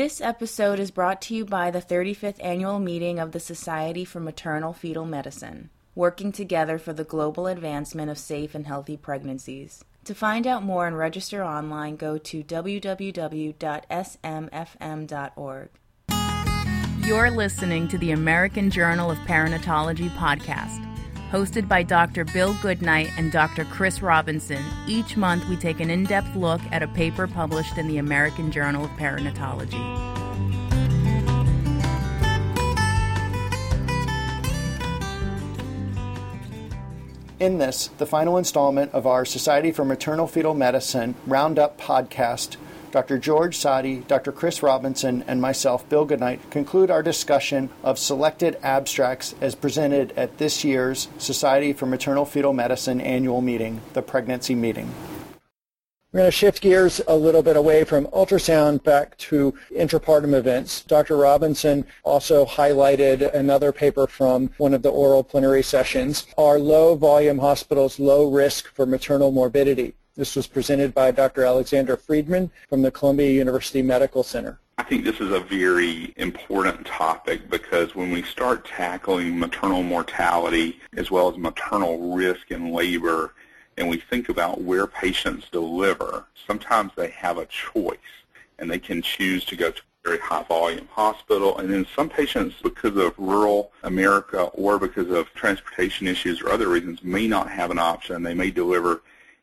This episode is brought to you by the 35th annual meeting of the Society for Maternal Fetal Medicine, working together for the global advancement of safe and healthy pregnancies. To find out more and register online, go to www.smfm.org. You're listening to the American Journal of Perinatology podcast. Hosted by Dr. Bill Goodnight and Dr. Chris Robinson, each month we take an in depth look at a paper published in the American Journal of Perinatology. In this, the final installment of our Society for Maternal Fetal Medicine Roundup podcast, Dr. George Saade, Dr. Chris Robinson, and myself, Bill Goodnight, conclude our discussion of selected abstracts as presented at this year's Society for Maternal Fetal Medicine annual meeting, the pregnancy meeting. We're going to shift gears a little bit away from ultrasound back to intrapartum events. Dr. Robinson also highlighted another paper from one of the oral plenary sessions, Are Low Volume Hospitals Low Risk for Maternal Morbidity? This was presented by Dr. Alexander Friedman from the Columbia University Medical Center. I think this is a very important topic because when we start tackling maternal mortality as well as maternal risk in labor, and we think about where patients deliver, sometimes they have a choice and they can choose to go to a very high volume hospital. And then some patients, because of rural America or because of transportation issues or other reasons, may not have an option. They may deliver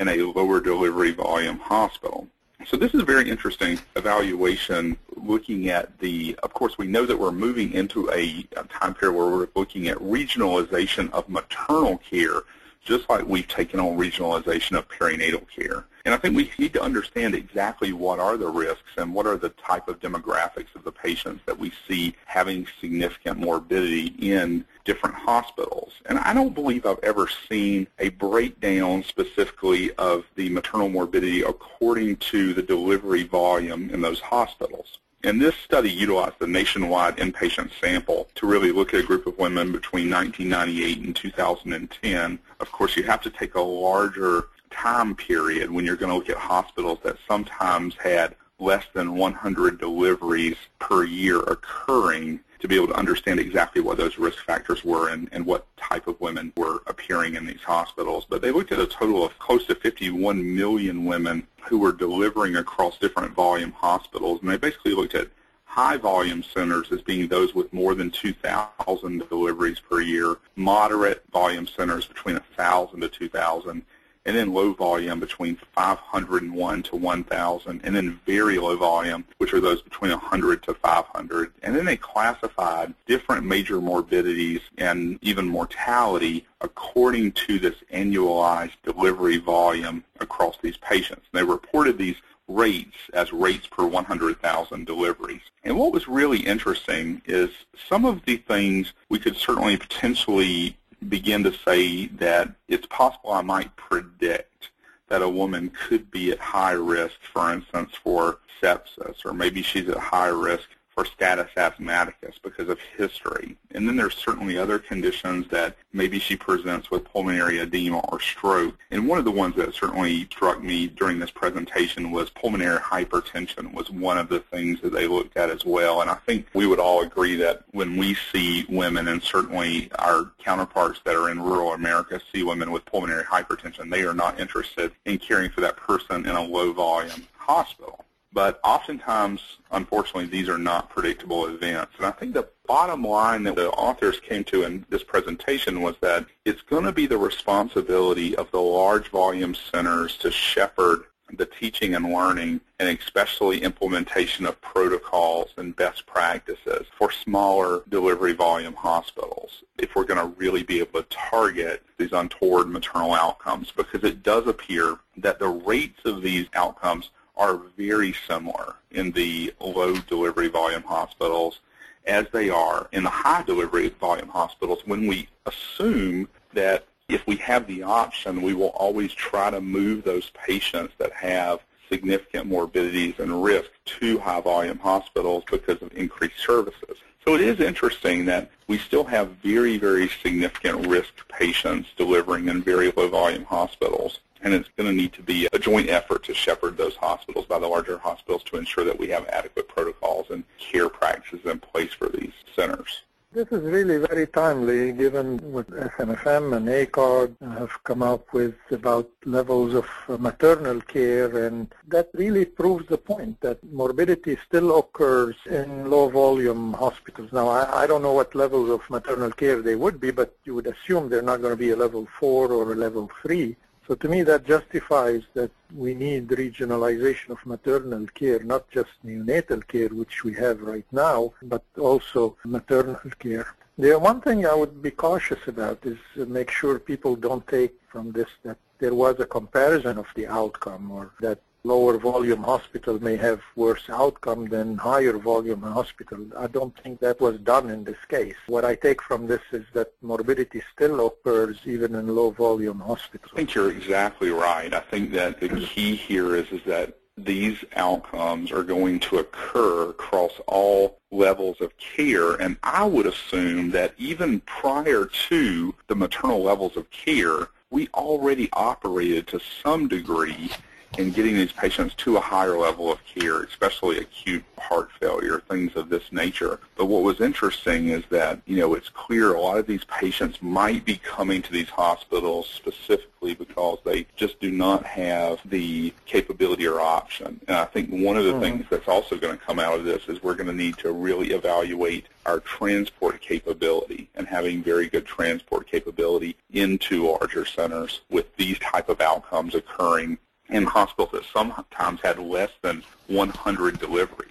in a lower delivery volume hospital. So this is a very interesting evaluation looking at the, of course, we know that we're moving into a, a time period where we're looking at regionalization of maternal care just like we've taken on regionalization of perinatal care. And I think we need to understand exactly what are the risks and what are the type of demographics of the patients that we see having significant morbidity in different hospitals. And I don't believe I've ever seen a breakdown specifically of the maternal morbidity according to the delivery volume in those hospitals. And this study utilized a nationwide inpatient sample to really look at a group of women between 1998 and 2010. Of course, you have to take a larger time period when you're going to look at hospitals that sometimes had less than 100 deliveries per year occurring to be able to understand exactly what those risk factors were and, and what type of women were appearing in these hospitals. But they looked at a total of close to 51 million women who were delivering across different volume hospitals, and they basically looked at high volume centers as being those with more than 2,000 deliveries per year, moderate volume centers between 1,000 to 2,000, and then low volume between 501 to 1,000, and then very low volume, which are those between 100 to 500. And then they classified different major morbidities and even mortality according to this annualized delivery volume across these patients. And they reported these rates as rates per 100,000 deliveries. And what was really interesting is some of the things we could certainly potentially begin to say that it's possible I might predict that a woman could be at high risk, for instance, for sepsis, or maybe she's at high risk for status asthmaticus because of history. And then there's certainly other conditions that maybe she presents with pulmonary edema or stroke. And one of the ones that certainly struck me during this presentation was pulmonary hypertension was one of the things that they looked at as well. And I think we would all agree that when we see women, and certainly our counterparts that are in rural America see women with pulmonary hypertension, they are not interested in caring for that person in a low volume hospital. But oftentimes, unfortunately, these are not predictable events. And I think the bottom line that the authors came to in this presentation was that it's going to be the responsibility of the large volume centers to shepherd the teaching and learning and especially implementation of protocols and best practices for smaller delivery volume hospitals if we're going to really be able to target these untoward maternal outcomes because it does appear that the rates of these outcomes are very similar in the low delivery volume hospitals as they are in the high delivery volume hospitals when we assume that if we have the option, we will always try to move those patients that have significant morbidities and risk to high volume hospitals because of increased services. So it is interesting that we still have very, very significant risk patients delivering in very low volume hospitals and it's going to need to be a joint effort to shepherd those hospitals by the larger hospitals to ensure that we have adequate protocols and care practices in place for these centers. This is really very timely given what SMFM and ACOG have come up with about levels of maternal care and that really proves the point that morbidity still occurs in low volume hospitals. Now I, I don't know what levels of maternal care they would be but you would assume they're not going to be a level 4 or a level 3 so to me, that justifies that we need regionalization of maternal care, not just neonatal care, which we have right now, but also maternal care. The one thing I would be cautious about is make sure people don't take from this that there was a comparison of the outcome or that lower volume hospital may have worse outcome than higher volume hospital. I don't think that was done in this case. What I take from this is that morbidity still occurs even in low volume hospitals. I think you're exactly right. I think that the key here is, is that these outcomes are going to occur across all levels of care. And I would assume that even prior to the maternal levels of care, we already operated to some degree in getting these patients to a higher level of care, especially acute heart failure, things of this nature. But what was interesting is that, you know, it's clear a lot of these patients might be coming to these hospitals specifically because they just do not have the capability or option. And I think one of the mm-hmm. things that's also going to come out of this is we're going to need to really evaluate our transport capability and having very good transport capability into larger centers with these type of outcomes occurring in hospitals that sometimes had less than 100 deliveries.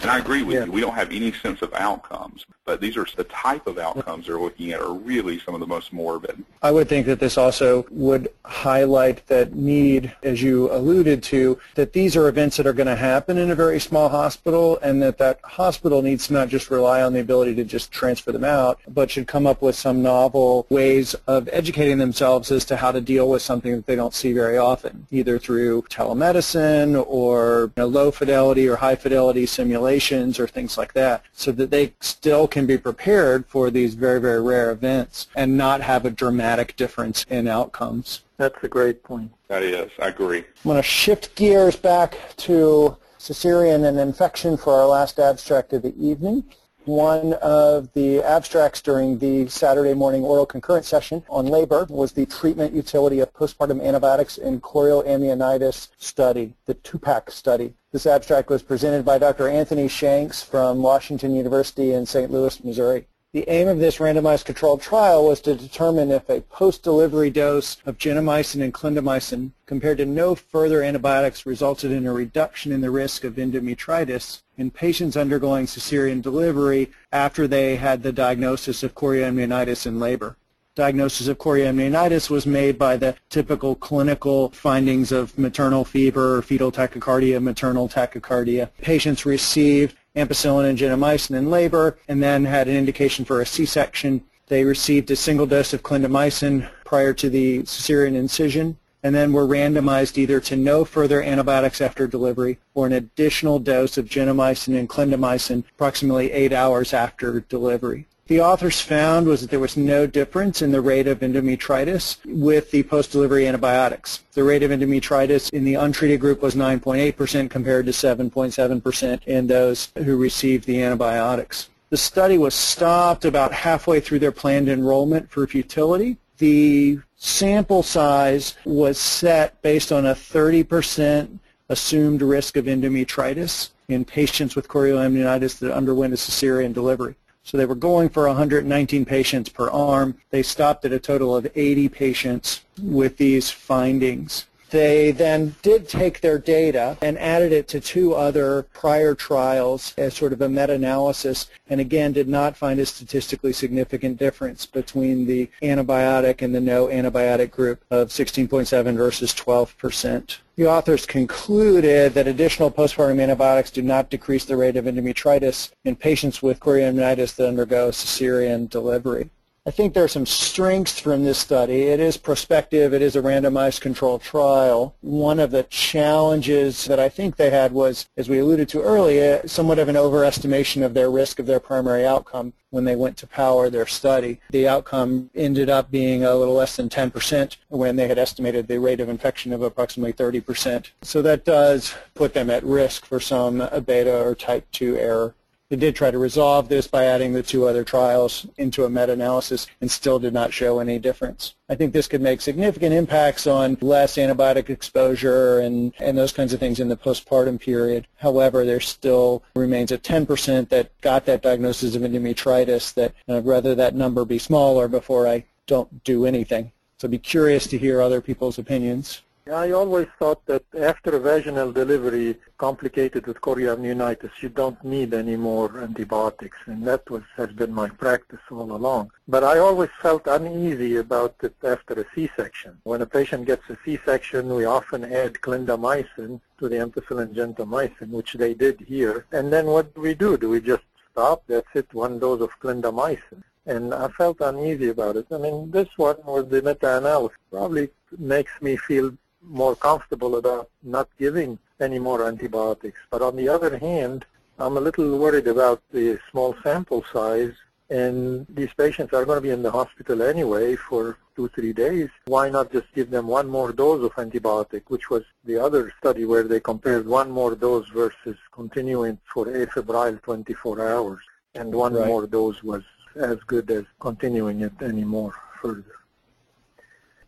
And I agree with yeah. you. We don't have any sense of outcomes, but these are the type of outcomes they're looking at are really some of the most morbid. I would think that this also would highlight that need, as you alluded to, that these are events that are going to happen in a very small hospital and that that hospital needs to not just rely on the ability to just transfer them out, but should come up with some novel ways of educating themselves as to how to deal with something that they don't see very often, either through telemedicine or you know, low fidelity or high fidelity simulations or things like that so that they still can be prepared for these very, very rare events and not have a dramatic difference in outcomes. That's a great point. That is. I agree. I'm going to shift gears back to cesarean and infection for our last abstract of the evening one of the abstracts during the Saturday morning oral concurrent session on labor was the treatment utility of postpartum antibiotics in chorioamnionitis study, the TUPAC study. This abstract was presented by Dr. Anthony Shanks from Washington University in St. Louis, Missouri. The aim of this randomized controlled trial was to determine if a post-delivery dose of gentamicin and clindamycin compared to no further antibiotics resulted in a reduction in the risk of endometritis in patients undergoing cesarean delivery after they had the diagnosis of chorioamnionitis in labor. Diagnosis of chorioamnionitis was made by the typical clinical findings of maternal fever, fetal tachycardia, maternal tachycardia. Patients received ampicillin and gentamicin in labor and then had an indication for a C-section. They received a single dose of clindamycin prior to the cesarean incision and then were randomized either to no further antibiotics after delivery or an additional dose of gentamicin and clindamycin approximately eight hours after delivery the authors found was that there was no difference in the rate of endometritis with the post-delivery antibiotics. The rate of endometritis in the untreated group was 9.8% compared to 7.7% in those who received the antibiotics. The study was stopped about halfway through their planned enrollment for futility. The sample size was set based on a 30% assumed risk of endometritis in patients with chorioamnionitis that underwent a cesarean delivery. So they were going for 119 patients per arm. They stopped at a total of 80 patients with these findings. They then did take their data and added it to two other prior trials as sort of a meta-analysis and again did not find a statistically significant difference between the antibiotic and the no antibiotic group of 16.7 versus 12 percent. The authors concluded that additional postpartum antibiotics do not decrease the rate of endometritis in patients with chorioamnionitis that undergo cesarean delivery. I think there are some strengths from this study. It is prospective. It is a randomized controlled trial. One of the challenges that I think they had was, as we alluded to earlier, somewhat of an overestimation of their risk of their primary outcome when they went to power their study. The outcome ended up being a little less than 10% when they had estimated the rate of infection of approximately 30%. So that does put them at risk for some beta or type 2 error. They did try to resolve this by adding the two other trials into a meta-analysis and still did not show any difference. I think this could make significant impacts on less antibiotic exposure and, and those kinds of things in the postpartum period. However, there still remains a 10% that got that diagnosis of endometritis that I'd rather that number be smaller before I don't do anything. So I'd be curious to hear other people's opinions. I always thought that after a vaginal delivery complicated with chorioamnionitis, you don't need any more antibiotics, and that was has been my practice all along. But I always felt uneasy about it after a C-section. When a patient gets a C-section, we often add clindamycin to the ampicillin gentamicin, which they did here. And then what do we do? Do we just stop? That's it, one dose of clindamycin and I felt uneasy about it. I mean, this one with the meta-analysis probably makes me feel more comfortable about not giving any more antibiotics. But on the other hand, I'm a little worried about the small sample size and these patients are going to be in the hospital anyway for two, three days. Why not just give them one more dose of antibiotic, which was the other study where they compared one more dose versus continuing for afebrile 24 hours. And one right. more dose was as good as continuing it anymore further.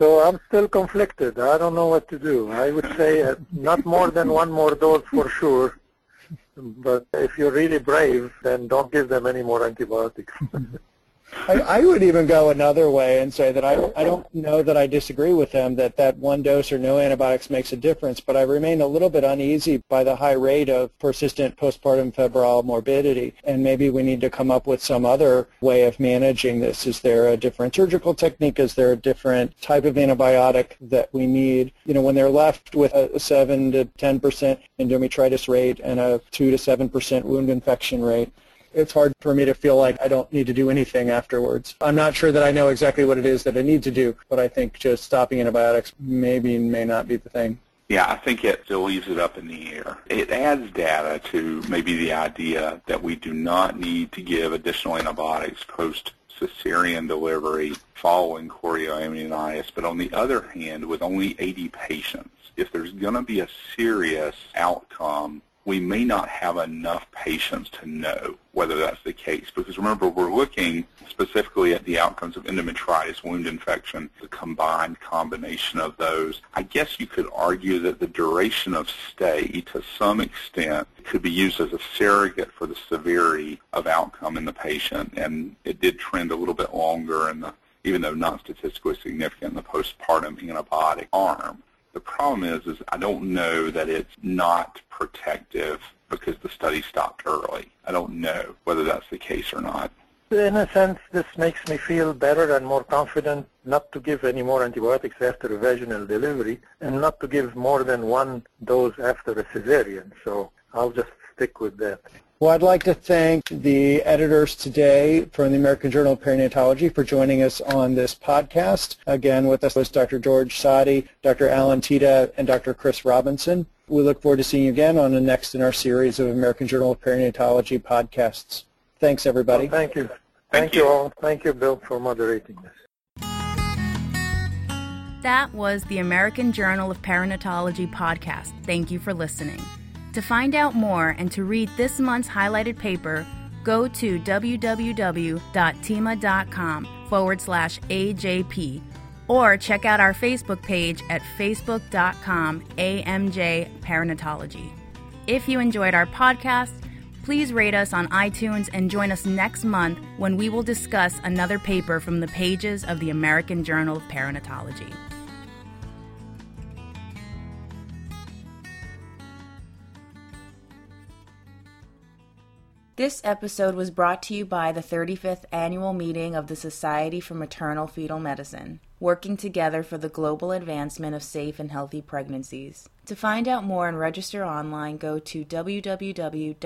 So I'm still conflicted. I don't know what to do. I would say uh, not more than one more dose for sure. But if you're really brave, then don't give them any more antibiotics. I, I, would even go another way and say that I, I don't know that I disagree with them that that one dose or no antibiotics makes a difference, but I remain a little bit uneasy by the high rate of persistent postpartum febrile morbidity, and maybe we need to come up with some other way of managing this. Is there a different surgical technique? Is there a different type of antibiotic that we need? You know, when they're left with a 7 to 10% endometritis rate and a 2 to 7% wound infection rate, it's hard for me to feel like I don't need to do anything afterwards. I'm not sure that I know exactly what it is that I need to do, but I think just stopping antibiotics maybe may not be the thing. Yeah, I think it still leaves it up in the air. It adds data to maybe the idea that we do not need to give additional antibiotics post cesarean delivery following chorioamnionitis. But on the other hand, with only 80 patients, if there's going to be a serious outcome we may not have enough patients to know whether that's the case. Because remember, we're looking specifically at the outcomes of endometritis, wound infection, the combined combination of those. I guess you could argue that the duration of stay, to some extent, could be used as a surrogate for the severity of outcome in the patient. And it did trend a little bit longer in the even though not statistically significant in the postpartum antibiotic arm. The problem is, is I don't know that it's not protective because the study stopped early. I don't know whether that's the case or not. In a sense, this makes me feel better and more confident not to give any more antibiotics after vaginal delivery and not to give more than one dose after a cesarean. So I'll just stick with that. Well, I'd like to thank the editors today from the American Journal of Perinatology for joining us on this podcast. Again, with us was Dr. George Saade, Dr. Alan Tita, and Dr. Chris Robinson. We look forward to seeing you again on the next in our series of American Journal of Perinatology podcasts. Thanks, everybody. Well, thank you. Thank, thank you. you all. Thank you, Bill, for moderating this. That was the American Journal of Perinatology podcast. Thank you for listening. To find out more and to read this month's highlighted paper, go to www.thieme.com forward slash AJP or check out our Facebook page at facebook.com AMJ Perinatology. If you enjoyed our podcast, please rate us on iTunes and join us next month when we will discuss another paper from the pages of the American Journal of Perinatology. This episode was brought to you by the 35th Annual Meeting of the Society for Maternal Fetal Medicine, working together for the global advancement of safe and healthy pregnancies. To find out more and register online, go to www.smfm.org.